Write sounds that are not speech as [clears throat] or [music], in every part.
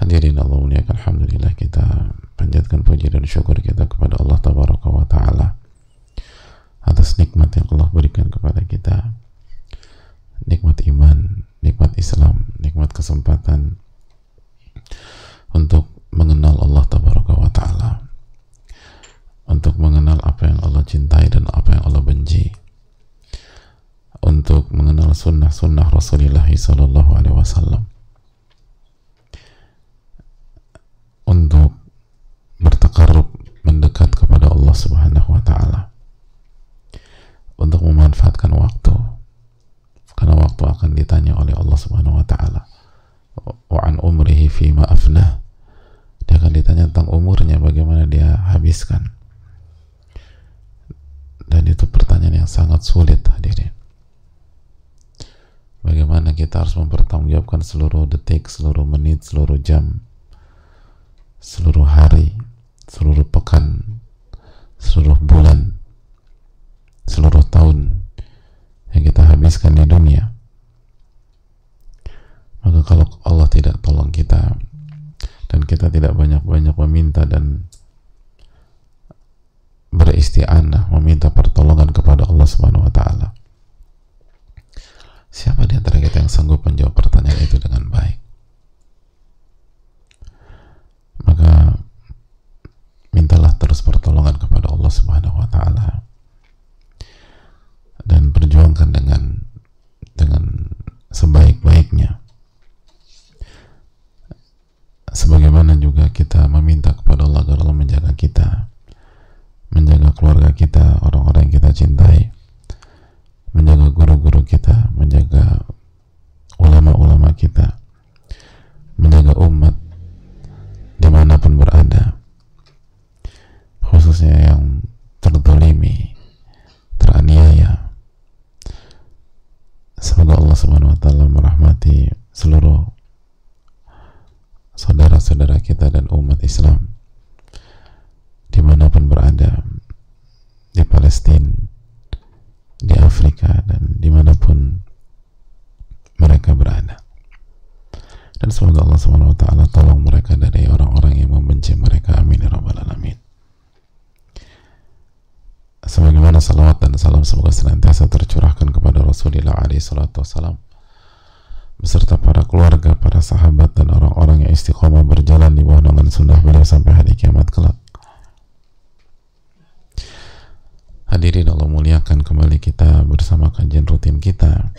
Hadirin Allah muliakan Alhamdulillah kita panjatkan puji dan syukur kita kepada Allah Tabaraka wa Ta'ala atas nikmat yang Allah berikan kepada kita. Nikmat iman, nikmat Islam, nikmat kesempatan untuk mengenal Allah Tabaraka wa Ta'ala untuk mengenal apa yang Allah cintai dan apa yang Allah benci untuk mengenal sunnah-sunnah Rasulullah Sallallahu Alaihi Wasallam untuk bertakarub mendekat kepada Allah Subhanahu wa taala. Untuk memanfaatkan waktu. Karena waktu akan ditanya oleh Allah Subhanahu wa taala. Wa an umrihi fi ma afnah. Dia akan ditanya tentang umurnya bagaimana dia habiskan. Dan itu pertanyaan yang sangat sulit hadirin. Bagaimana kita harus mempertanggungjawabkan seluruh detik, seluruh menit, seluruh jam seluruh hari, seluruh pekan, seluruh bulan, seluruh tahun yang kita habiskan di dunia. Maka kalau Allah tidak tolong kita dan kita tidak banyak-banyak meminta dan beristianah meminta pertolongan kepada Allah Subhanahu wa taala. Siapa di antara kita yang sanggup menjawab pertanyaan itu dengan baik? Maka mintalah terus pertolongan kepada Allah Subhanahu wa taala dan perjuangkan dengan dengan sebaik-baiknya. Sebagaimana juga kita meminta kepada Allah agar Allah menjaga kita menjaga keluarga kita orang-orang yang kita cintai menjaga guru-guru kita menjaga ulama-ulama kita menjaga umat di mana pun berada. Khususnya yang terdolimi teraniaya. Semoga Allah subhanahu wa ta'ala merahmati seluruh saudara-saudara kita dan umat Islam di mana pun berada di Palestina di Afrika dan di mana pun mereka berada dan semoga Allah Subhanahu wa taala tolong mereka dari orang-orang yang membenci mereka. Amin ya rabbal alamin. Sebagaimana salawat dan salam semoga senantiasa tercurahkan kepada Rasulullah alaihi salatu wassalam. Beserta para keluarga, para sahabat dan orang-orang yang istiqomah berjalan di bawah naungan sunnah beliau sampai hari kiamat kelak. Hadirin Allah muliakan kembali kita bersama kajian rutin kita.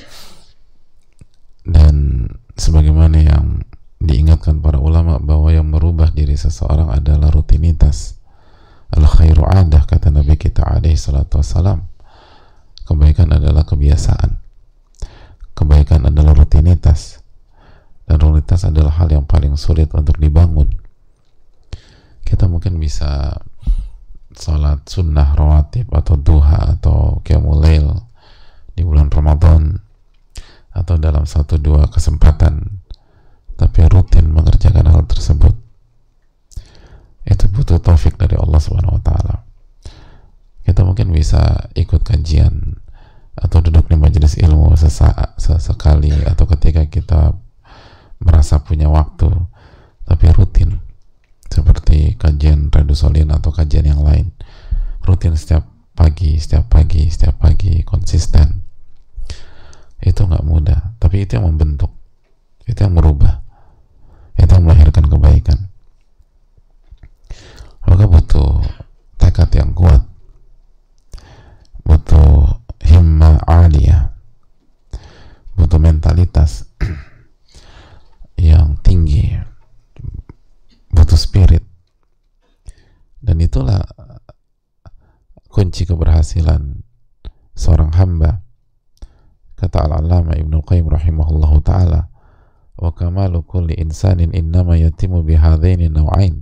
Dan sebagaimana yang diingatkan para ulama bahwa yang merubah diri seseorang adalah rutinitas. Al khairu adah kata Nabi kita alaihi salatu wassalam. Kebaikan adalah kebiasaan. Kebaikan adalah rutinitas. Dan rutinitas adalah hal yang paling sulit untuk dibangun. Kita mungkin bisa sholat sunnah rawatib atau duha atau qiyamul di bulan Ramadan atau dalam satu dua kesempatan tapi rutin mengerjakan hal tersebut itu butuh taufik dari Allah Subhanahu wa taala. Kita mungkin bisa ikut kajian atau duduk di majelis ilmu sesaat sesekali atau ketika kita merasa punya waktu tapi rutin seperti kajian redusolin atau kajian yang lain rutin setiap pagi setiap pagi setiap pagi konsisten itu nggak mudah tapi itu yang membentuk. Itu yang merubah. Itu yang melahirkan kebaikan. Maka butuh tekad yang kuat. Butuh himma aliyah. Butuh mentalitas [clears throat] yang tinggi. Butuh spirit. Dan itulah kunci keberhasilan seorang hamba kata al-allama Ibnu Qayyim rahimahullahu taala wa kamalu kulli insanin innama yatimu bihadaini naw'ain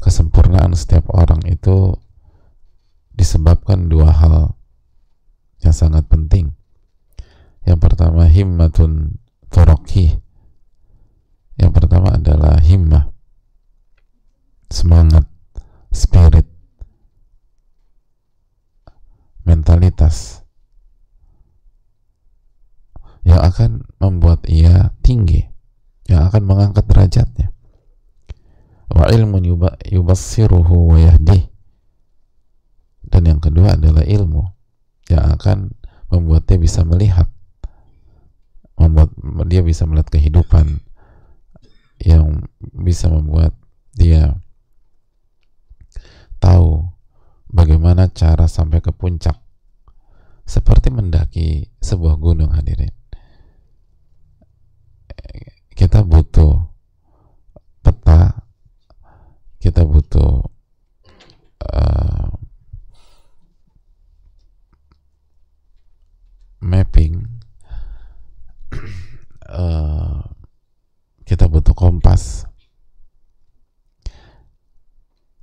kesempurnaan setiap orang itu disebabkan dua hal yang sangat penting. Yang pertama himmatun turaki. Yang pertama adalah himmah. Semangat, spirit, mentalitas yang akan membuat ia tinggi, yang akan mengangkat derajatnya. Wa ilmun yubassiruhu wa yahdih. Dan yang kedua adalah ilmu yang akan membuat dia bisa melihat membuat dia bisa melihat kehidupan yang bisa membuat dia tahu bagaimana cara sampai ke puncak seperti mendaki sebuah gunung hadirin kita butuh peta kita butuh uh, mapping uh, [clears throat] kita butuh kompas.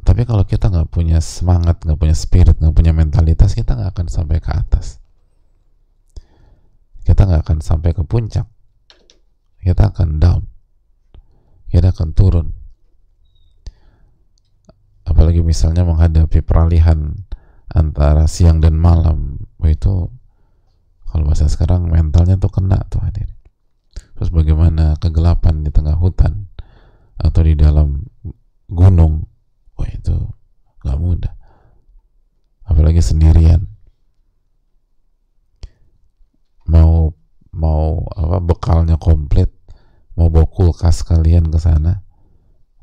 Tapi kalau kita nggak punya semangat nggak punya spirit nggak punya mentalitas kita nggak akan sampai ke atas. Kita nggak akan sampai ke puncak kita akan down. Kita akan turun. Apalagi misalnya menghadapi peralihan antara siang dan malam itu kalau bahasa sekarang mentalnya tuh kena tuh hadir. Terus bagaimana kegelapan di tengah hutan atau di dalam gunung wah itu nggak mudah. Apalagi sendirian mau mau bekalnya komplit mau bawa kulkas kalian ke sana.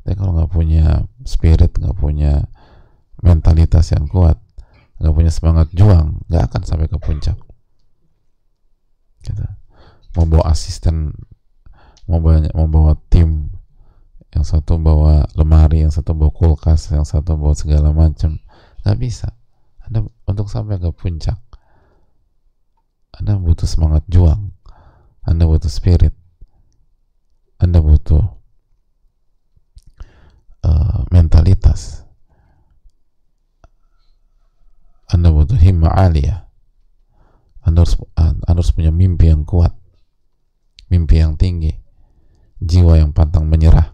Tapi kalau nggak punya spirit nggak punya mentalitas yang kuat nggak punya semangat juang nggak akan sampai ke puncak. Gitu. mau bawa asisten mau bawa mau bawa tim yang satu bawa lemari yang satu bawa kulkas yang satu bawa segala macam nggak bisa. Anda untuk sampai ke puncak anda butuh semangat juang anda butuh spirit. Anda butuh uh, mentalitas. Anda butuh himma aliyah. Anda harus, anda harus punya mimpi yang kuat. Mimpi yang tinggi. Jiwa yang pantang menyerah.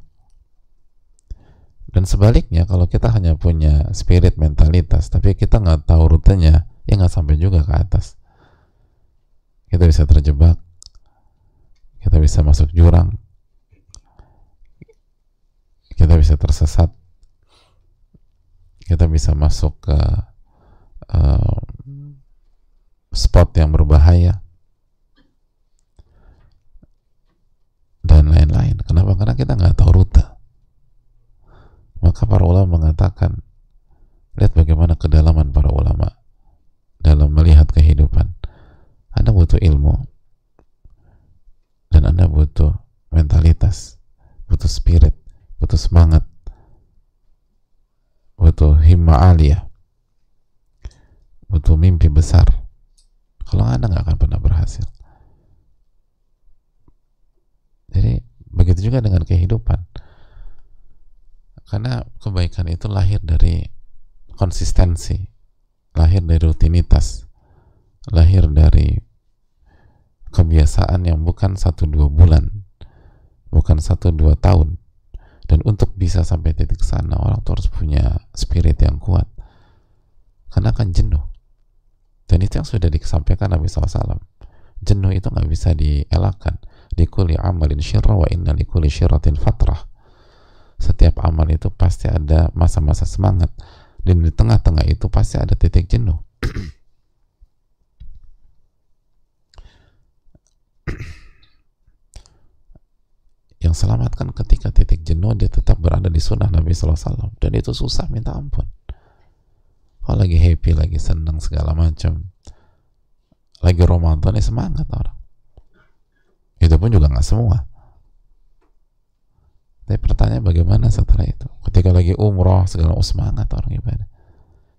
Dan sebaliknya, kalau kita hanya punya spirit mentalitas, tapi kita nggak tahu rutenya, ya nggak sampai juga ke atas. Kita bisa terjebak kita bisa masuk jurang. Kita bisa tersesat. Kita bisa masuk ke uh, spot yang berbahaya. Dan lain-lain. Kenapa? karena kita nggak tahu rute. Maka para ulama mengatakan lihat bagaimana kedalaman para ulama dalam melihat kehidupan. Anda butuh ilmu Anda butuh mentalitas, butuh spirit, butuh semangat, butuh himma aliyah, butuh mimpi besar. Kalau Anda nggak akan pernah berhasil. Jadi begitu juga dengan kehidupan. Karena kebaikan itu lahir dari konsistensi, lahir dari rutinitas, lahir dari kebiasaan yang bukan satu dua bulan bukan satu dua tahun. Dan untuk bisa sampai titik sana orang tuh harus punya spirit yang kuat. Karena akan jenuh. Dan itu yang sudah disampaikan Nabi SAW jenuh itu nggak bisa dielakkan. Kuli amalin syirra wa inna kuli syirratin fatrah. Setiap amal itu pasti ada masa-masa semangat. Dan di tengah-tengah itu pasti ada titik jenuh [clears throat] yang selamatkan ketika titik jenuh dia tetap berada di sunnah Nabi SAW dan itu susah minta ampun. Kalau lagi happy lagi senang segala macam. Lagi Ramadan ya semangat orang. Itu pun juga nggak semua. Tapi pertanyaan bagaimana setelah itu? Ketika lagi umroh segala oh, semangat orang ibadah.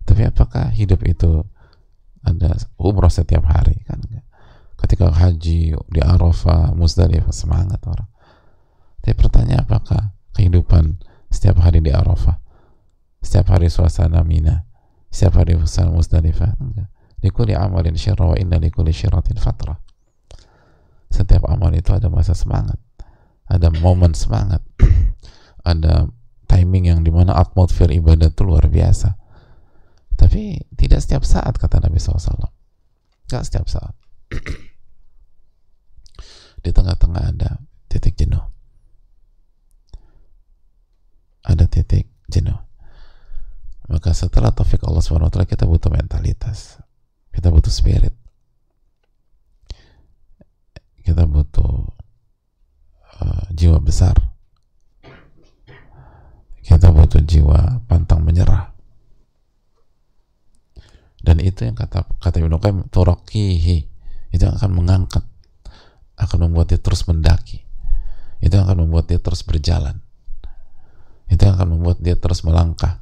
Tapi apakah hidup itu ada umroh setiap hari? Kan ketika haji di Arafah, Muzdalifah semangat orang. Tapi pertanyaan apakah kehidupan setiap hari di Arafah, setiap hari suasana Mina, Siapa di Musdalifah? Enggak. Likuli amalin syirra wa inna likuli syirratin fatrah. Setiap amal itu ada masa semangat. Ada momen semangat. [clears throat] ada timing yang di mana atmosfer ibadah itu luar biasa. Tapi tidak setiap saat kata Nabi SAW. Tidak setiap saat. [clears throat] Di tengah-tengah ada titik jenuh. Ada titik jenuh. Maka setelah taufik Allah SWT kita butuh mentalitas. Kita butuh spirit. Kita butuh uh, jiwa besar. Kita butuh jiwa pantang menyerah. Dan itu yang kata kata Ibnu Qayyim turakihi itu akan mengangkat akan membuat dia terus mendaki itu akan membuat dia terus berjalan itu yang akan membuat dia terus melangkah.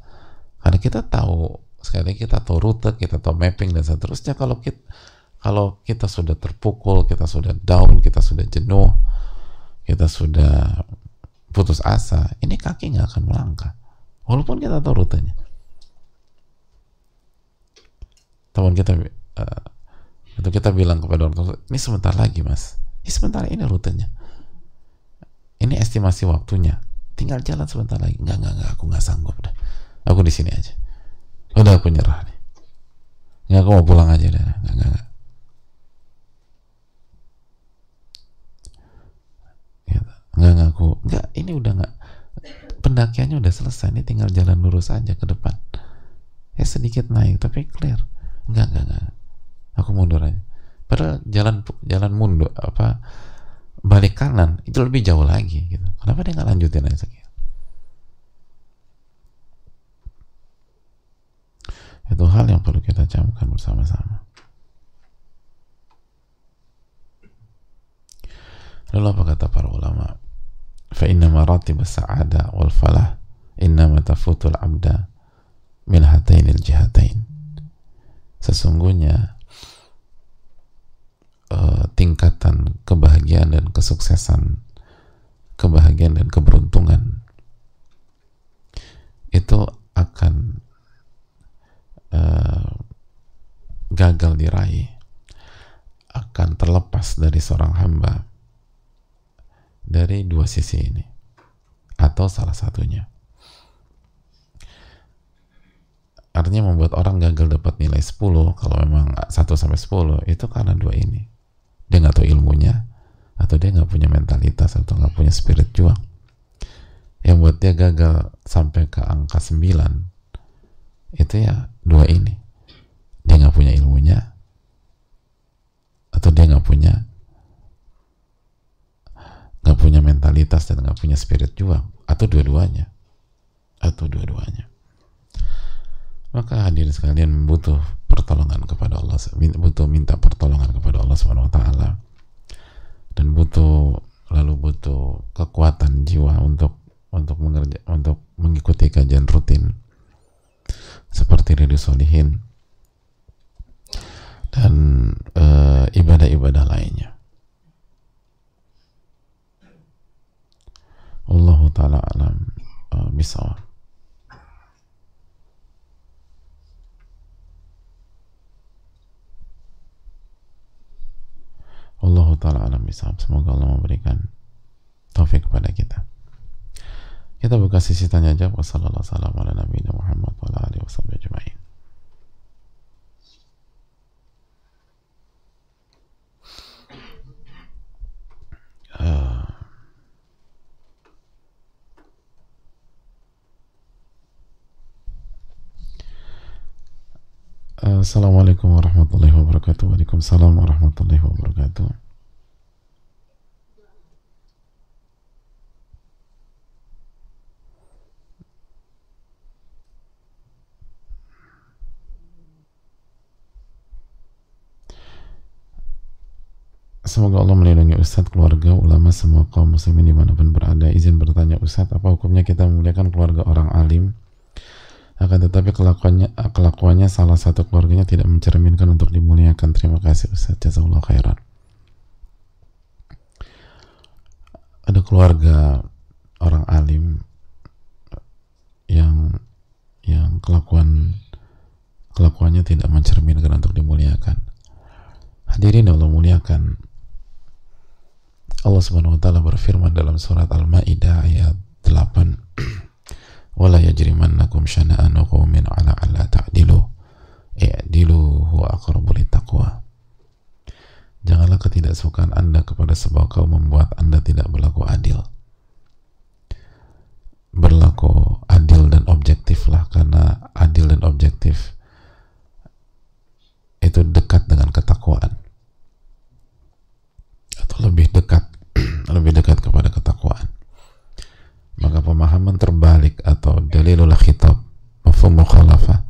Karena kita tahu sekali kita tahu rute kita tahu mapping dan seterusnya. Kalau kita kalau kita sudah terpukul kita sudah down kita sudah jenuh kita sudah putus asa ini kaki nggak akan melangkah. Walaupun kita tahu rutenya. Teman kita uh, itu kita bilang kepada orang tua ini sebentar lagi mas. Ini sebentar ini rutenya. Ini estimasi waktunya tinggal jalan sebentar lagi. Nggak nggak nggak. Aku nggak sanggup deh. Aku di sini aja. Udah aku nyerah nih. Nggak aku mau pulang aja deh. Nggak nggak nggak. Gitu. nggak nggak aku nggak ini udah nggak. Pendakiannya udah selesai ini tinggal jalan lurus aja ke depan. Ya sedikit naik tapi clear. Nggak nggak nggak. Aku mundur aja. Padahal jalan jalan mundur apa balik kanan itu lebih jauh lagi gitu. Kenapa dia nggak lanjutin aja sekian? Itu hal yang perlu kita camkan bersama-sama. Lalu apa kata para ulama? Inna sa'ada wal falah innama tafutul abda min hatainil jihatain. Sesungguhnya uh, tingkatan kebahagiaan dan kesuksesan, kebahagiaan dan keberuntungan. Itu akan uh, gagal diraih, akan terlepas dari seorang hamba dari dua sisi ini, atau salah satunya. artinya membuat orang gagal dapat nilai 10 kalau memang 1 sampai 10 itu karena dua ini dia nggak tahu ilmunya atau dia nggak punya mentalitas atau nggak punya spirit juang. Yang buat dia gagal sampai ke angka 9 itu ya dua ini. Dia nggak punya ilmunya atau dia nggak punya nggak punya mentalitas dan nggak punya spirit juang. Atau dua-duanya. Atau dua-duanya maka hadirin sekalian butuh pertolongan kepada Allah butuh minta pertolongan kepada Allah Subhanahu wa taala dan butuh lalu butuh kekuatan jiwa untuk untuk mengerja, untuk mengikuti kajian rutin seperti Ridho Solihin dan eh, ibadah-ibadah lainnya. Allah taala alam uh, misawab. Allah bisawab. Semoga Allah memberikan taufik kepada kita. Kita buka sisi tanya jawab. Wassalamualaikum warahmatullahi wabarakatuh. Uh, Assalamualaikum warahmatullahi wabarakatuh. Waalaikumsalam warahmatullahi wabarakatuh. Semoga Allah melindungi Ustadz, keluarga, ulama, semua kaum muslimin di mana pun berada. Izin bertanya Ustadz, apa hukumnya kita memuliakan keluarga orang alim? Akan tetapi kelakuannya kelakuannya salah satu keluarganya tidak mencerminkan untuk dimuliakan. Terima kasih Ustaz jazakallah khairan. Ada keluarga orang alim yang yang kelakuan kelakuannya tidak mencerminkan untuk dimuliakan. Hadirin Allah muliakan Allah Subhanahu wa taala berfirman dalam surat Al-Maidah ayat 8 [clears throat] wala yajrimannakum syana'anu qaumin ala alla ta'dilu i'dilu huwa aqrabu taqwa janganlah ketidaksukaan Anda kepada sebuah kaum membuat Anda tidak berlaku adil. Berlaku adil dan objektif lah karena adil dan objektif itu dekat dengan ketakwaan lebih dekat [clears throat] lebih dekat kepada ketakwaan. Maka pemahaman terbalik atau dalilul khitab mafhum mukhalafah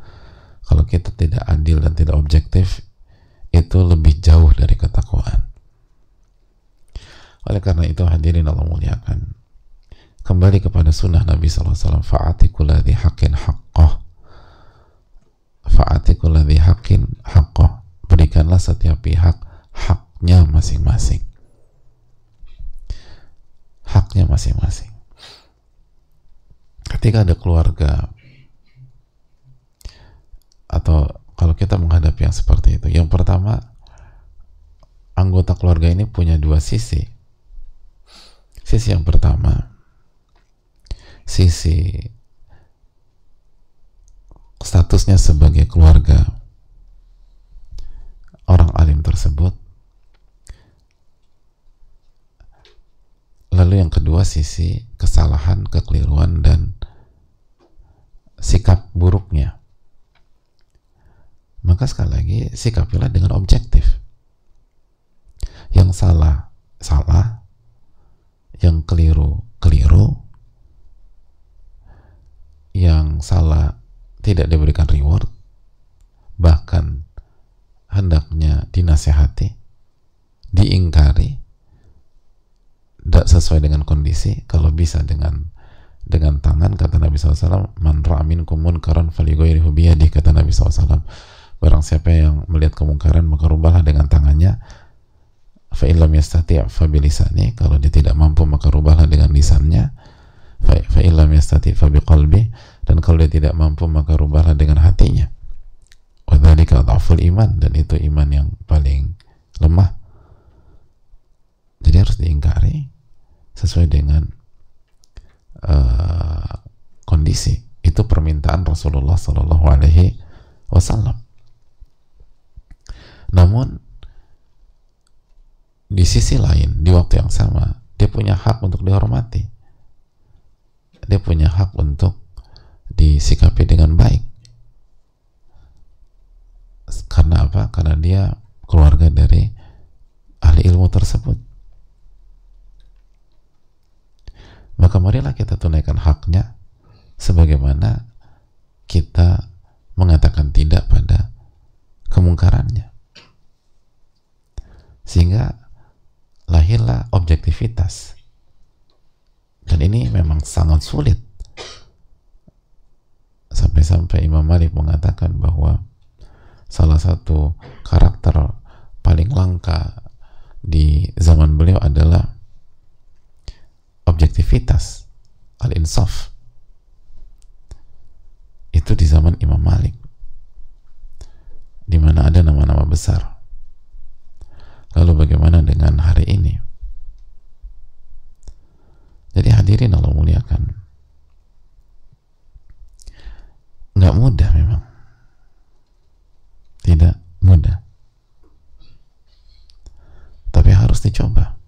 kalau kita tidak adil dan tidak objektif itu lebih jauh dari ketakwaan. Oleh karena itu hadirin Allah muliakan kembali kepada sunnah Nabi SAW fa'atikulladhi haqqin haqqah. Fa'atikulladhi haqqin haqqah. Berikanlah setiap pihak haknya masing-masing haknya masing-masing. Ketika ada keluarga atau kalau kita menghadapi yang seperti itu yang pertama anggota keluarga ini punya dua sisi. Sisi yang pertama sisi statusnya sebagai keluarga orang alim tersebut lalu yang kedua sisi kesalahan, kekeliruan dan sikap buruknya. Maka sekali lagi sikapilah dengan objektif. Yang salah salah. Yang keliru keliru. Yang salah tidak diberikan reward. Bahkan hendaknya dinasehati diingkari sesuai dengan kondisi kalau bisa dengan dengan tangan kata Nabi SAW man ra'amin kumun karan faligoyrihu biyadih kata Nabi SAW barang siapa yang melihat kemungkaran maka rubahlah dengan tangannya. Fa'ilam yastati' fabilisani kalau dia tidak mampu maka rubahlah dengan lisannya. Fa'ilam yastati' fabiqalbi dan kalau dia tidak mampu maka rubahlah dengan hatinya. Wadhalika dhaful iman dan itu iman yang paling lemah. Jadi harus diingkari sesuai dengan uh, kondisi. Itu permintaan Rasulullah Shallallahu Alaihi Wasallam. Namun di sisi lain di waktu yang sama dia punya hak untuk dihormati. Dia punya hak untuk disikapi dengan baik. Karena apa? karena dia keluarga dari ahli ilmu tersebut maka marilah kita tunaikan haknya sebagaimana kita mengatakan tidak pada kemungkarannya. Sehingga lahirlah objektivitas. Dan ini memang sangat sulit. Sampai-sampai Imam Malik mengatakan bahwa salah satu karakter paling langka di zaman beliau adalah objektivitas al-insaf. Itu di zaman Imam Malik di mana ada nama-nama besar. Lalu bagaimana dengan hari ini? Jadi hadirin Allah muliakan. Nggak mudah memang. Tidak mudah. Tapi harus dicoba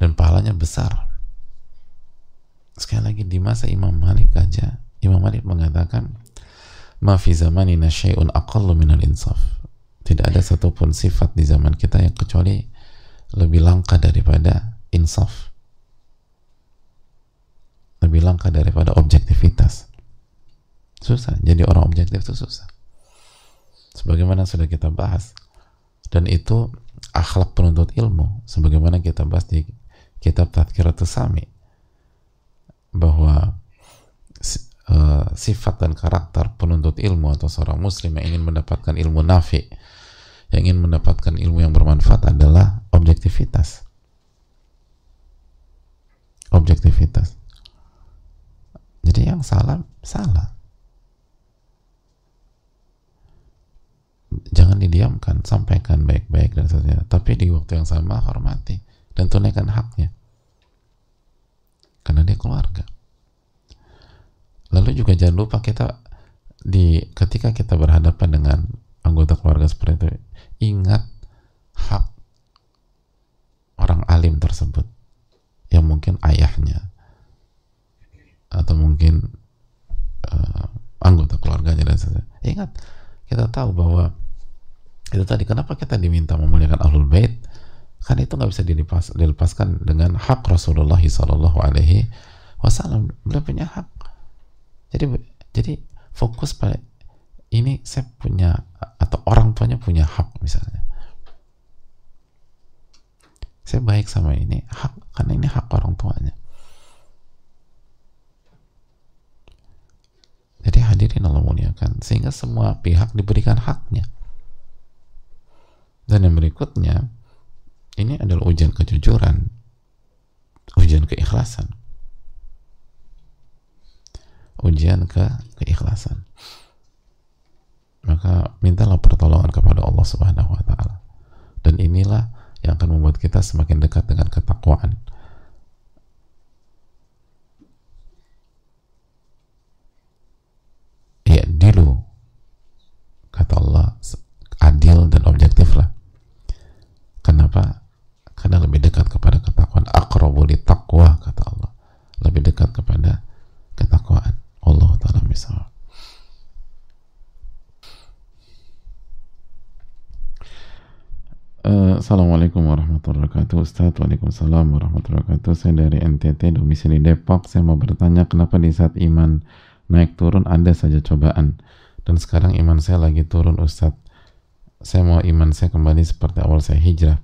dan pahalanya besar. Sekali lagi di masa Imam Malik aja Imam Malik mengatakan ma fi zamanina syai'un aqallu minal insaf. Tidak ada satupun sifat di zaman kita yang kecuali lebih langka daripada insaf. Lebih langka daripada objektivitas. Susah. Jadi orang objektif itu susah. Sebagaimana sudah kita bahas. Dan itu akhlak penuntut ilmu. Sebagaimana kita bahas di kitab Tadkiratus Sami bahwa uh, sifat dan karakter penuntut ilmu atau seorang muslim yang ingin mendapatkan ilmu nafi yang ingin mendapatkan ilmu yang bermanfaat adalah objektivitas. Objektivitas. Jadi yang salah salah. Jangan didiamkan sampaikan baik-baik dan sebagainya tapi di waktu yang sama hormati dan tunaikan haknya. Karena dia keluarga. Lalu juga jangan lupa kita di ketika kita berhadapan dengan anggota keluarga seperti itu ingat hak orang alim tersebut. Yang mungkin ayahnya. Atau mungkin uh, anggota keluarganya dan sebagainya. Ingat kita tahu bahwa itu tadi kenapa kita diminta memuliakan ahlul bait karena itu nggak bisa dilepas, dilepaskan dengan hak Rasulullah Shallallahu Alaihi Wasallam. Beliau punya hak. Jadi jadi fokus pada ini saya punya atau orang tuanya punya hak misalnya. Saya baik sama ini hak karena ini hak orang tuanya. Jadi hadirin Allah muliakan sehingga semua pihak diberikan haknya. Dan yang berikutnya ini adalah ujian kejujuran ujian keikhlasan ujian ke keikhlasan maka mintalah pertolongan kepada Allah Subhanahu wa taala. Dan inilah yang akan membuat kita semakin dekat dengan ketakwaan. Ya, dulu kata Allah adil dan objektiflah. Kenapa? Karena lebih dekat kepada ketakwaan. Aqrabu taqwa kata Allah. Lebih dekat kepada ketakwaan. Allah taala misalnya. Uh, Assalamualaikum warahmatullahi wabarakatuh Ustaz, Waalaikumsalam warahmatullahi wabarakatuh Saya dari NTT, domisili Depok Saya mau bertanya kenapa di saat iman naik turun ada saja cobaan Dan sekarang iman saya lagi turun Ustaz Saya mau iman saya kembali seperti awal saya hijrah.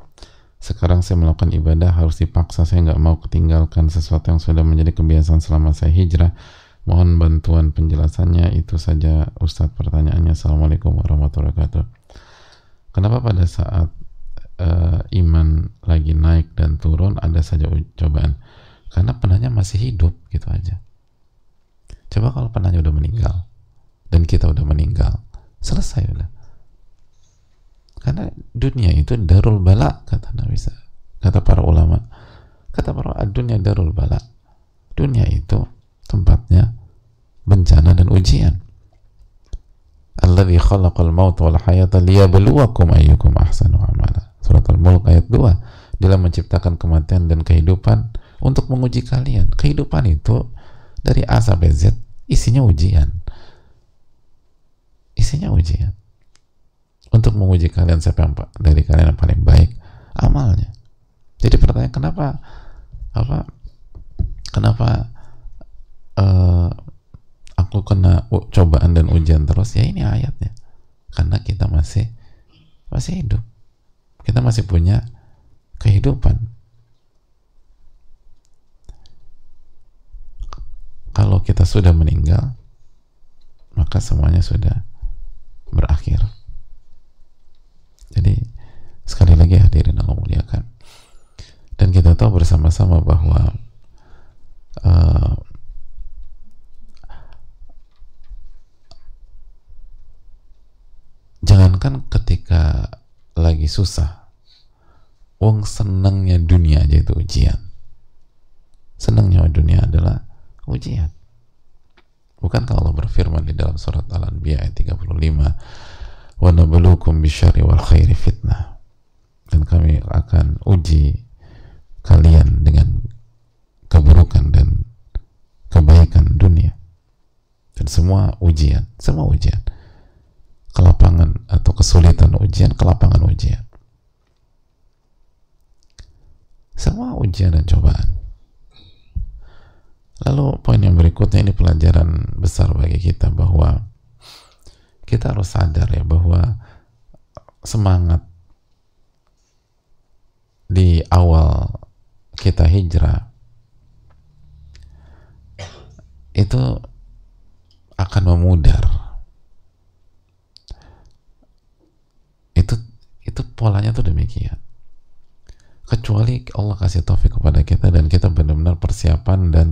Sekarang saya melakukan ibadah harus dipaksa. Saya nggak mau ketinggalkan sesuatu yang sudah menjadi kebiasaan selama saya hijrah. Mohon bantuan penjelasannya. Itu saja Ustaz pertanyaannya. Assalamualaikum warahmatullahi wabarakatuh. Kenapa pada saat uh, iman lagi naik dan turun ada saja cobaan? Karena penanya masih hidup gitu aja. Coba kalau penanya udah meninggal dan kita udah meninggal selesai udah karena dunia itu darul bala kata Nabi kata para ulama kata para dunia darul bala dunia itu tempatnya bencana dan ujian alladhi khalaqal maut wal hayata liyabluwakum ayyukum ahsanu amala Surat Al-Mulk ayat 2. Dia menciptakan kematian dan kehidupan untuk menguji kalian. Kehidupan itu dari A sampai Z isinya ujian. Isinya ujian. Untuk menguji kalian siapa yang dari kalian yang paling baik amalnya. Jadi pertanyaan kenapa apa kenapa uh, aku kena cobaan dan ujian terus ya ini ayatnya karena kita masih masih hidup kita masih punya kehidupan. Kalau kita sudah meninggal, maka semuanya sudah berakhir. Jadi sekali lagi hadirin Allah muliakan. Dan kita tahu bersama-sama bahwa uh, jangankan ketika lagi susah wong senangnya dunia aja itu ujian senangnya dunia adalah ujian bukan kalau Allah berfirman di dalam surat Al-Anbiya ayat 35 wa nabluukum bisyarri wal khairi fitnah dan kami akan uji kalian dengan keburukan dan kebaikan dunia dan semua ujian semua ujian kelapangan atau kesulitan ujian, kelapangan ujian. Semua ujian dan cobaan. Lalu poin yang berikutnya ini pelajaran besar bagi kita bahwa kita harus sadar ya bahwa semangat di awal kita hijrah itu akan memudar itu polanya tuh demikian kecuali Allah kasih taufik kepada kita dan kita benar-benar persiapan dan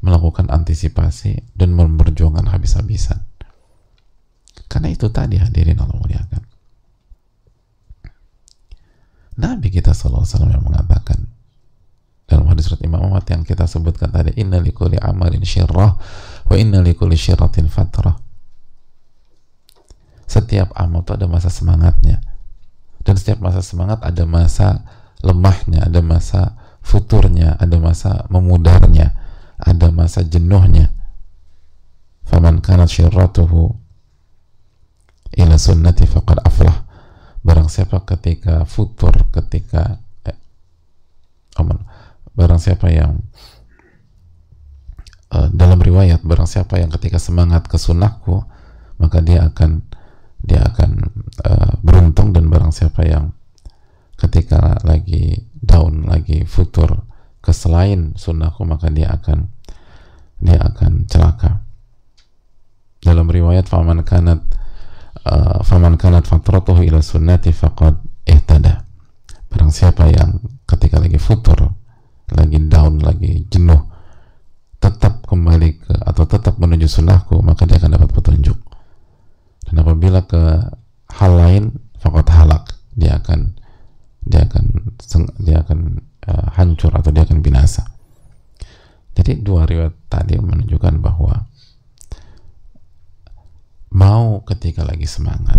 melakukan antisipasi dan memperjuangkan habis-habisan. Karena itu tadi hadirin Allah muliakan. Nabi kita SAW yang mengatakan dalam hadis surat Imam Ahmad yang kita sebutkan tadi inna likulli amalin syirrah wa inna likulli syirratin fatrah. Setiap amal itu ada masa semangatnya. Dan setiap masa semangat ada masa lemahnya ada masa futurnya ada masa memudarnya ada masa jenuhnya. Faman kanat syirratuhu ila sunnati faqad aflah. Barang siapa ketika futur ketika eh, barang siapa yang uh, dalam riwayat barang siapa yang ketika semangat ke sunnahku maka dia akan dia akan uh, beruntung dan barang siapa yang ketika lagi down lagi futur ke selain sunnahku maka dia akan dia akan celaka. Dalam riwayat faman kanat uh, faman kanat fatratuhu ila sunnati faqad ihtada barang siapa yang ketika lagi futur lagi down, lagi jenuh, tetap kembali ke atau tetap menuju sunnahku, maka dia akan dapat petunjuk. Dan apabila ke hal lain, fakot halak, dia akan dia akan dia akan uh, hancur atau dia akan binasa. Jadi dua riwayat tadi menunjukkan bahwa mau ketika lagi semangat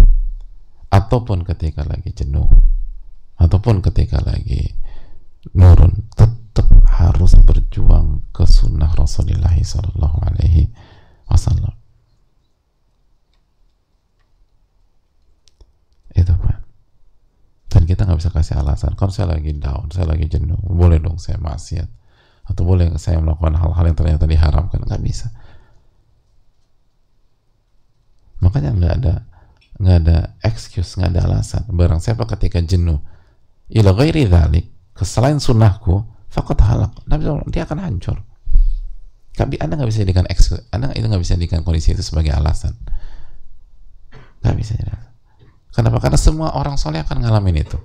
ataupun ketika lagi jenuh ataupun ketika lagi nurun tetap harus berjuang ke sunnah Rasulullah Sallallahu Alaihi Wasallam. Itu pak. Dan kita nggak bisa kasih alasan. Kalau saya lagi down, saya lagi jenuh, boleh dong saya maksiat atau boleh saya melakukan hal-hal yang ternyata diharamkan nggak bisa. Makanya nggak ada nggak ada excuse, nggak ada alasan. Barang siapa ketika jenuh, ila ghairi dhalik, ke selain sunnahku, fakot halak. Nabi dia akan hancur. Anda nggak bisa jadikan Anda itu nggak bisa jadikan kondisi itu sebagai alasan. Nggak bisa jadikan. Kenapa? Karena semua orang soleh akan ngalamin itu.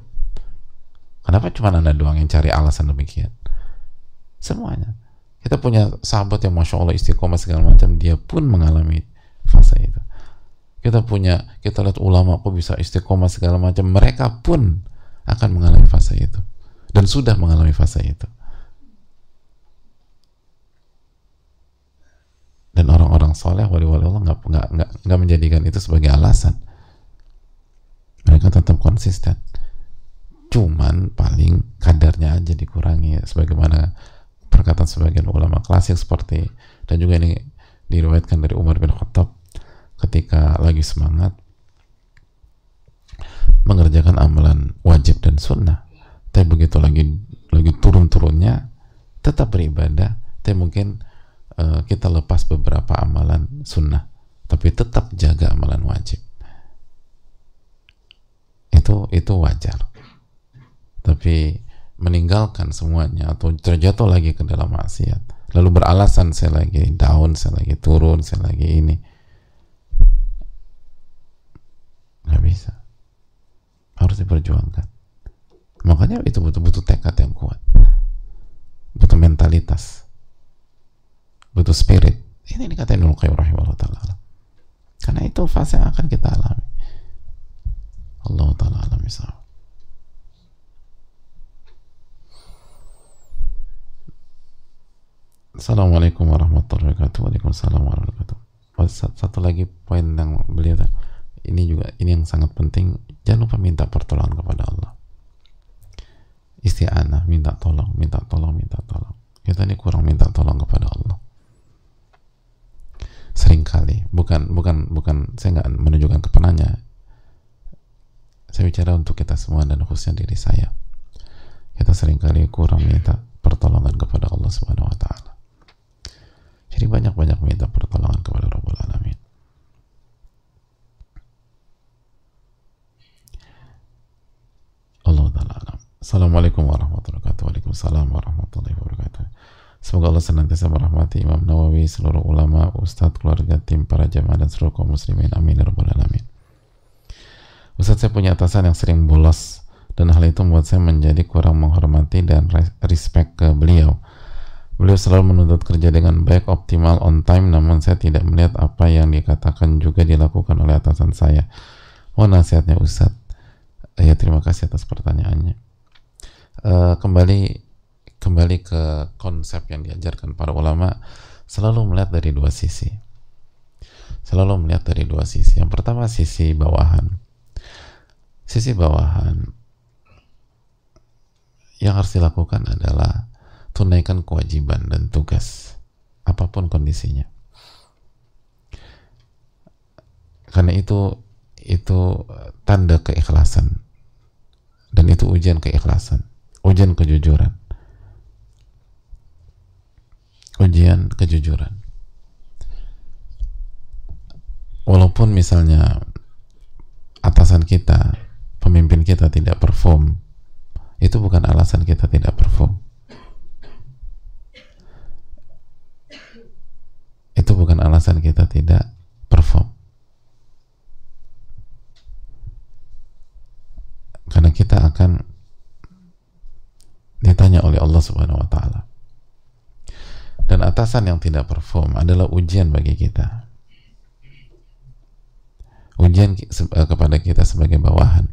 Kenapa cuma Anda doang yang cari alasan demikian? Semuanya. Kita punya sahabat yang Masya Allah istiqomah segala macam, dia pun mengalami fase itu. Kita punya, kita lihat ulama kok bisa istiqomah segala macam, mereka pun akan mengalami fase itu dan sudah mengalami fase itu. Dan orang-orang soleh, wali-wali Allah nggak nggak nggak nggak menjadikan itu sebagai alasan. Mereka tetap konsisten. Cuman paling kadarnya aja dikurangi, sebagaimana perkataan sebagian ulama klasik seperti dan juga ini diriwayatkan dari Umar bin Khattab ketika lagi semangat mengerjakan amalan wajib dan sunnah. Tapi begitu lagi lagi turun-turunnya tetap beribadah. Tapi mungkin uh, kita lepas beberapa amalan sunnah tapi tetap jaga amalan wajib. Itu itu wajar. Tapi meninggalkan semuanya atau terjatuh lagi ke dalam maksiat. Lalu beralasan saya lagi down saya lagi turun saya lagi ini nggak bisa harus diperjuangkan Makanya itu butuh-butuh tekad yang kuat. Butuh mentalitas. Butuh spirit. Ini dikatain dulu kayak rahimahullah ta'ala. Karena itu fase yang akan kita alami. Allah ta'ala alami sama. Assalamualaikum warahmatullahi wabarakatuh. Waalaikumsalam warahmatullahi wabarakatuh. Satu lagi poin yang beliau ini juga ini yang sangat penting. Jangan lupa minta pertolongan kepada Allah. Isti'anah minta tolong minta tolong minta tolong. Kita ini kurang minta tolong kepada Allah. Seringkali bukan bukan bukan saya nggak menunjukkan ke penanya saya bicara untuk kita semua dan khususnya diri saya. Kita sering kali kurang minta pertolongan kepada Allah Subhanahu wa taala. Jadi banyak-banyak minta pertolongan kepada Rabbul Alamin Allah taala Assalamualaikum warahmatullahi wabarakatuh. Waalaikumsalam warahmatullahi wabarakatuh. Semoga Allah senantiasa merahmati Imam Nawawi, seluruh ulama, ustadz, keluarga, tim, para jamaah, dan seluruh kaum muslimin. Amin. Ya Alamin. Ustadz, saya punya atasan yang sering bolos dan hal itu membuat saya menjadi kurang menghormati dan respect ke beliau. Beliau selalu menuntut kerja dengan baik, optimal, on time, namun saya tidak melihat apa yang dikatakan juga dilakukan oleh atasan saya. Oh nasihatnya Ustadz. Ya terima kasih atas pertanyaannya. Uh, kembali kembali ke konsep yang diajarkan para ulama, selalu melihat dari dua sisi. Selalu melihat dari dua sisi. Yang pertama sisi bawahan. Sisi bawahan yang harus dilakukan adalah tunaikan kewajiban dan tugas apa pun kondisinya karena itu itu tanda keikhlasan. Dan itu ujian keikhlasan. Ujian kejujuran. Ujian kejujuran. Walaupun misalnya atasan kita pemimpin kita tidak perform itu bukan alasan kita tidak perform. Itu bukan alasan kita tidak perform karena kita akan ditanya oleh Allah Subhanahu wa taala. Dan atasan yang tidak perform adalah ujian bagi kita. Ujian eh, kepada kita sebagai bawahan.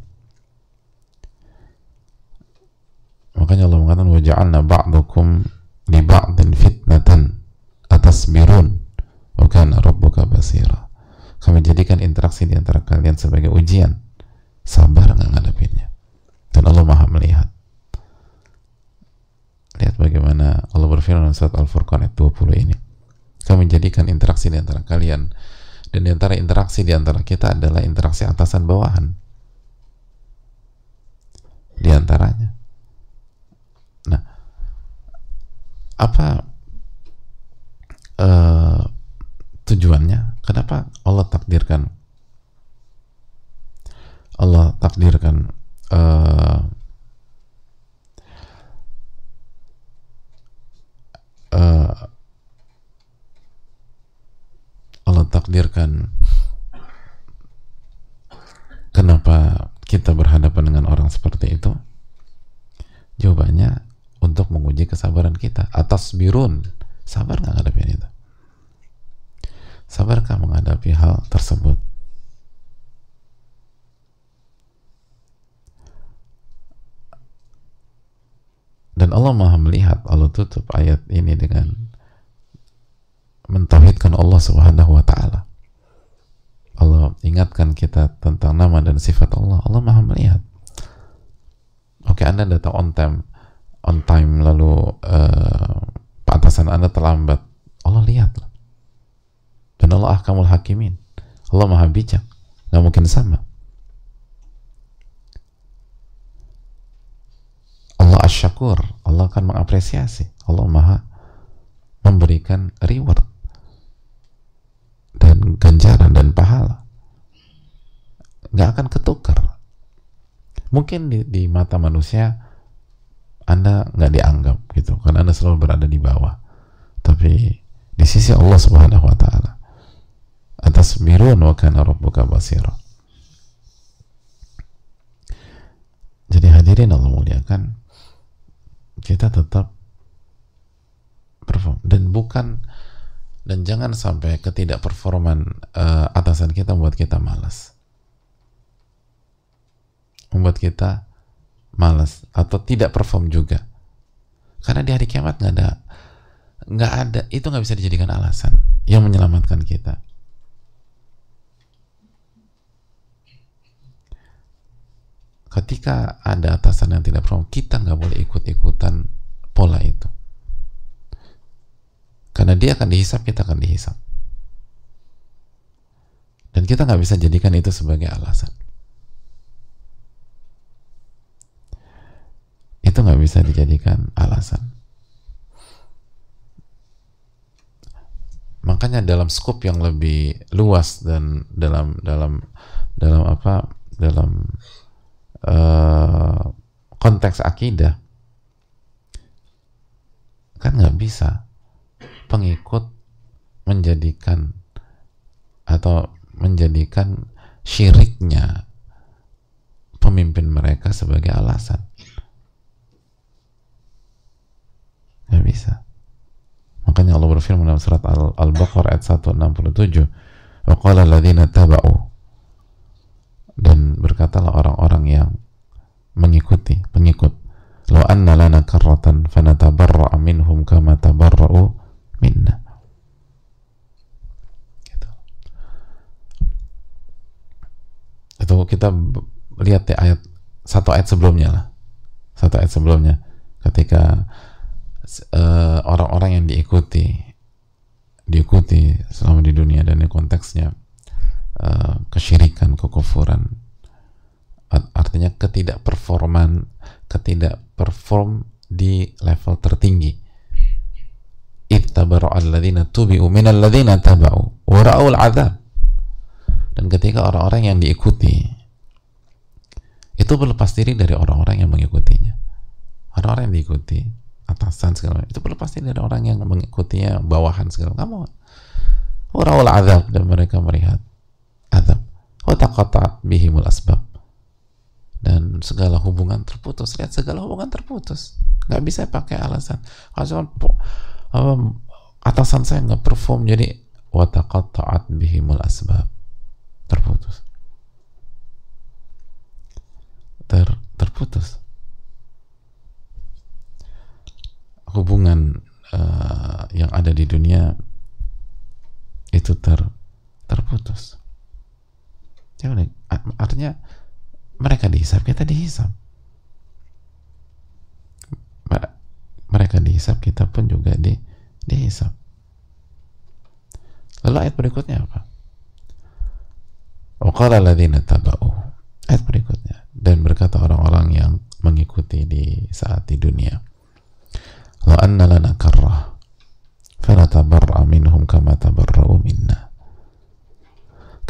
Makanya Allah mengatakan waja'alna ba'dukum li ba'din fitnatan atasbirun wa kana rabbuka basira. Kami jadikan interaksi di antara kalian sebagai ujian. Sabar nggak ngadepinnya dan Allah maha melihat lihat dalam surat Al-Furqan ayat 20 ini. Kami jadikan interaksi di antara kalian. Dan di antara interaksi di antara kita adalah interaksi atasan bawahan. Di antaranya. Nah apa uh, tujuannya? Kenapa Allah takdirkan? Allah takdirkan uh, uh, Allah takdirkan kenapa kita berhadapan dengan orang seperti itu? Jawabannya untuk menguji kesabaran kita. Atas birun sabar nggak ngadepin itu? Sabarkah menghadapi hal tersebut? Dan Allah Maha melihat, Allah tutup ayat ini dengan mentauhidkan Allah Subhanahu wa taala. Allah ingatkan kita tentang nama dan sifat Allah. Allah Maha melihat. Oke, Anda datang on time, on time lalu uh, atasan Anda terlambat. Allah lihat dan Allah ahkamul hakimin Allah maha bijak nggak mungkin sama Allah asyakur Allah akan mengapresiasi. Allah maha memberikan reward dan ganjaran dan pahala. Nggak akan ketukar. Mungkin di, di mata manusia anda nggak dianggap gitu karena anda selalu berada di bawah. Tapi di sisi Allah subhanahu wa ta'ala atasbirun wa kana rabbuka basira. Jadi hadirin Allah muliakan kita tetap perform. Dan bukan dan jangan sampai ketidakperforman uh, atasan kita membuat kita malas. Membuat kita malas atau tidak perform juga. Karena di hari kiamat nggak ada nggak ada itu nggak bisa dijadikan alasan yang menyelamatkan kita ketika ada atasan yang tidak perform kita nggak boleh ikut-ikutan pola itu. Karena dia akan dihisap kita akan dihisap. Dan kita nggak bisa jadikan itu sebagai alasan. Itu nggak bisa dijadikan alasan. Makanya dalam skop yang lebih luas dan dalam dalam dalam apa dalam uh, konteks akidah kan nggak bisa pengikut menjadikan atau menjadikan syiriknya pemimpin mereka sebagai alasan. Nggak bisa. Makanya Allah berfirman dalam surat Al-Baqarah ayat 167 wa qala alladziina taba'u dan berkatalah orang-orang yang mengikuti pengikut law anna lana karratan fanatabarra'a minhum kama tabarra'u minna. Gitu. itu kita lihat di ayat satu ayat sebelumnya lah. Satu ayat sebelumnya. Ketika eh, orang-orang uh, yang diikuti diikuti selama di dunia dan ini konteksnya uh, kesyirikan, kekufuran. Artinya ketidakperforman ketidakperform di level tertinggi. Ittabaru alladzina tubi'u minal ladzina taba'u wa adab dan ketika orang-orang yang diikuti itu berlepas diri dari orang-orang yang mengikutinya. Orang-orang yang diikuti atasan segala itu berlepas diri dari orang yang mengikutinya bawahan segala kamu ra'ul adab dan mereka melihat taqata bihimul asbab. Dan segala hubungan terputus. Lihat segala hubungan terputus. Nggak bisa pakai alasan. Alasan um, atasan saya nggak perform jadi taat bihimul asbab terputus. Ter terputus. Hubungan uh, yang ada di dunia itu ter terputus artinya mereka dihisap kita dihisap. Mereka dihisap kita pun juga di dihisap. Lalu ayat berikutnya apa? Waqala ladhina taba'u. Ayat berikutnya. Dan berkata orang-orang yang mengikuti di saat di dunia la anna lana karrah fanatabarra minhum kama tabarra'u minna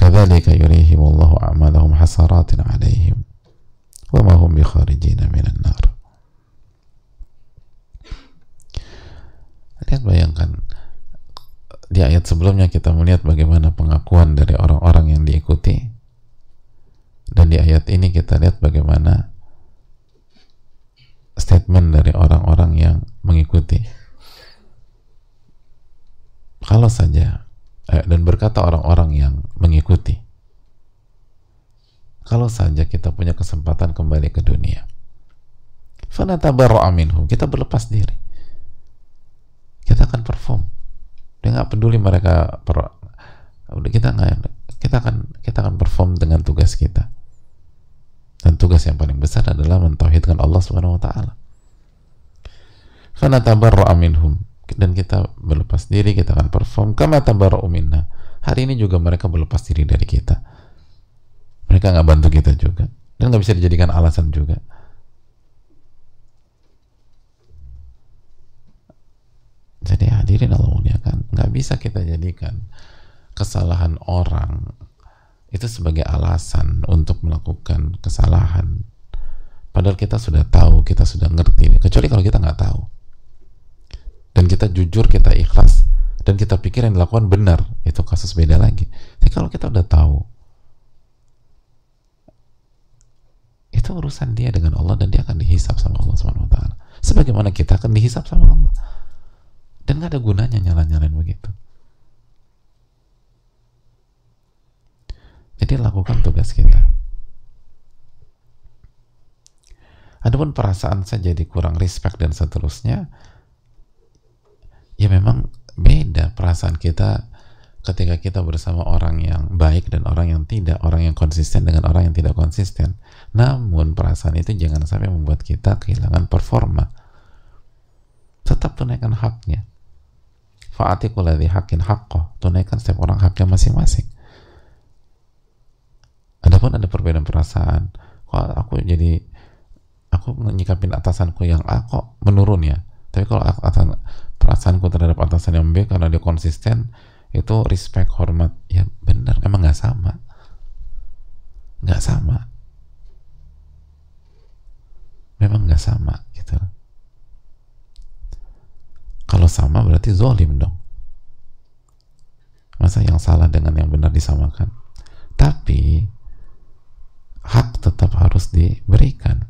كذلك يريهم الله أعمالهم حسرات عليهم وما هم بخارجين من النار lihat bayangkan di ayat sebelumnya kita melihat bagaimana pengakuan dari orang-orang yang diikuti dan di ayat ini kita lihat bagaimana statement dari orang-orang yang mengikuti kalau saja Eh, dan berkata orang-orang yang mengikuti kalau saja kita punya kesempatan kembali ke dunia kita berlepas diri. Kita akan perform. Dia nggak peduli mereka per, kita nggak kita akan kita akan perform dengan tugas kita. Dan tugas yang paling besar adalah mentauhidkan Allah Subhanahu wa taala. Fanatabarra minhum dan kita berlepas diri kita akan perform. Kama tabara'u minna. Hari ini juga mereka berlepas diri dari kita. Mereka nggak bantu kita juga. Dan nggak bisa dijadikan alasan juga. Jadi hadirin Allah muliakan nggak bisa kita jadikan kesalahan orang itu sebagai alasan untuk melakukan kesalahan. Padahal kita sudah tahu kita sudah ngerti. Kecuali kalau kita nggak tahu dan kita jujur kita ikhlas dan kita pikir yang dilakukan benar. Itu kasus beda lagi. Tapi kalau kita udah tahu itu urusan dia dengan Allah dan dia akan dihisap sama Allah Subhanahu taala. Sebagaimana kita akan dihisap sama Allah. Dan gak ada gunanya nyala-nyalain begitu. Jadi lakukan tugas kita. Adapun perasaan saya jadi kurang respect dan seterusnya ya memang beda perasaan kita ketika kita bersama orang yang baik dan orang yang tidak, orang yang konsisten dengan orang yang tidak konsisten. Namun perasaan itu jangan sampai membuat kita kehilangan performa. Tetap tunaikan haknya. Fa'atikul ladhi hakin haqqo. Tunaikan setiap orang haknya masing-masing. Adapun ada perbedaan perasaan. Kok aku jadi aku menyikapin atasanku yang A kok menurun ya. Tapi kalau atasan perasaanku terhadap atasan yang B karena dia konsisten itu respect hormat. Ya benar emang nggak sama. Nggak sama. Memang nggak sama gitu. Kalau sama berarti zolim dong. Masa yang salah dengan yang benar disamakan. Tapi hak tetap harus diberikan.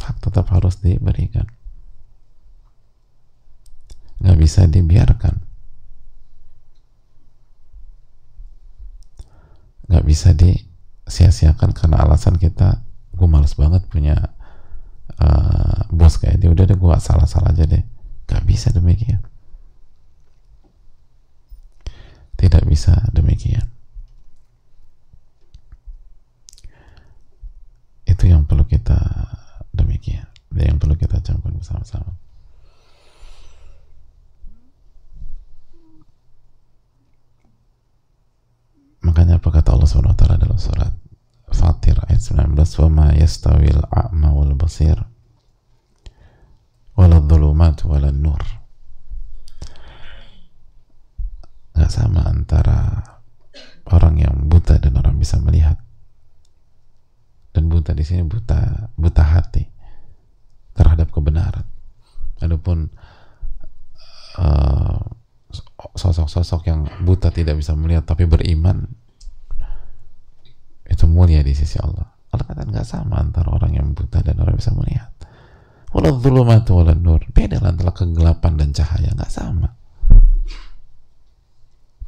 Hak tetap harus diberikan nggak bisa dibiarkan. Nggak bisa disia-siakan karena alasan kita gue males banget punya uh, bos kayak dia. Udah deh gue salah-salah aja deh. Nggak bisa demikian. Tidak bisa demikian. Itu yang perlu kita demikian. Yang perlu kita camkan bersama-sama Makanya apa kata Allah SWT dalam surat Fatir ayat 19 wa ma yastawil a'ma wal basir wala dhulumat wala nur. Nggak sama antara orang yang buta dan orang bisa melihat. Dan buta di sini buta buta hati terhadap kebenaran. Adapun uh, sosok-sosok yang buta tidak bisa melihat tapi beriman itu mulia di sisi Allah. Allah kata nggak sama antara orang yang buta dan orang yang bisa melihat. Walau dhulumatu wala nur. Beda antara kegelapan dan cahaya nggak sama.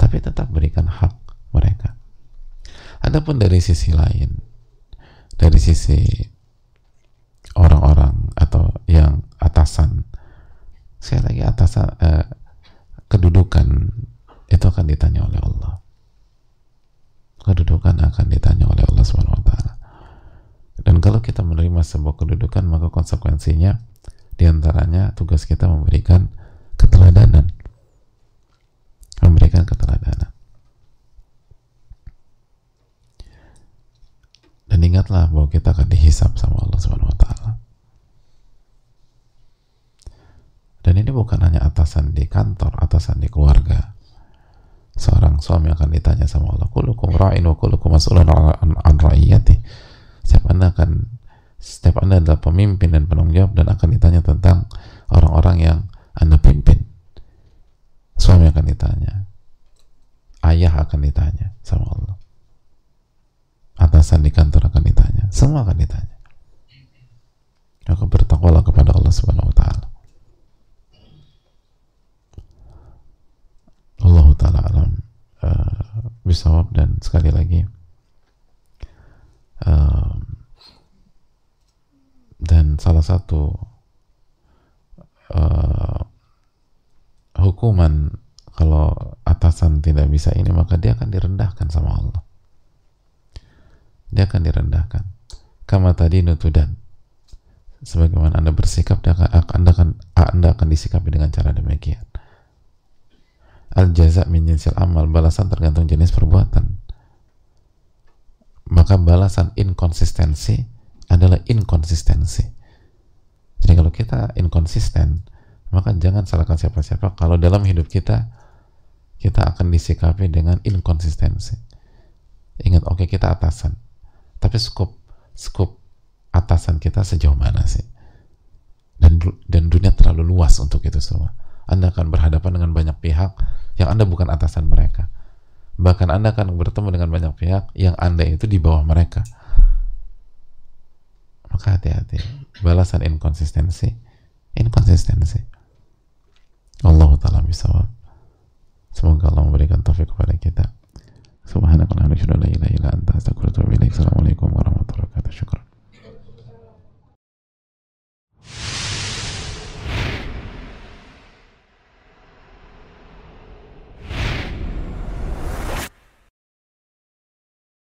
Tapi tetap berikan hak mereka. Adapun dari sisi lain dari sisi orang-orang atau yang atasan saya lagi atasan eh, kedudukan itu akan ditanya oleh Allah kedudukan akan ditanya oleh Allah Subhanahu wa taala. Dan kalau kita menerima sebuah kedudukan maka konsekuensinya di antaranya tugas kita memberikan keteladanan. Memberikan keteladanan. Dan ingatlah bahwa kita akan dihisap sama Allah Subhanahu wa taala. Dan ini bukan hanya atasan di kantor, atasan di keluarga. Seorang suami akan ditanya sama Allah, "Kullukum ra'in wa kullukum mas'ulun an ra'iyati." Setiap Anda akan setiap Anda adalah pemimpin dan penanggung jawab dan akan ditanya tentang orang-orang yang Anda pimpin. Suami akan ditanya. Ayah akan ditanya sama Allah. Atasan di kantor akan ditanya. Semua akan ditanya. Maka bertakwalah kepada Allah Subhanahu wa taala. Allah taala alam. Uh, bisawab dan sekali lagi uh, dan salah satu uh, hukuman kalau atasan tidak bisa ini maka dia akan direndahkan sama Allah. Dia akan direndahkan. Kama tadi nutudan. Sebagaimana anda bersikap anda akan, anda akan anda akan disikapi dengan cara demikian al jaza min jinsil amal balasan tergantung jenis perbuatan. Maka balasan inkonsistensi adalah inkonsistensi. Jadi kalau kita inkonsisten maka jangan salahkan siapa-siapa. Kalau dalam hidup kita kita akan disikapi dengan inkonsistensi. Ingat oke okay, kita atasan. Tapi skop skop atasan kita sejauh mana sih? Dan dan dunia terlalu luas untuk itu semua anda akan berhadapan dengan banyak pihak yang Anda bukan atasan mereka. Bahkan Anda akan bertemu dengan banyak pihak yang Anda itu di bawah mereka. Maka hati-hati. Balasan inkonsistensi. Inkonsistensi. Allah Ta'ala bisawab. Semoga Allah memberikan taufik kepada kita. Wa anta. Assalamualaikum warahmatullahi wabarakatuh. Syukran.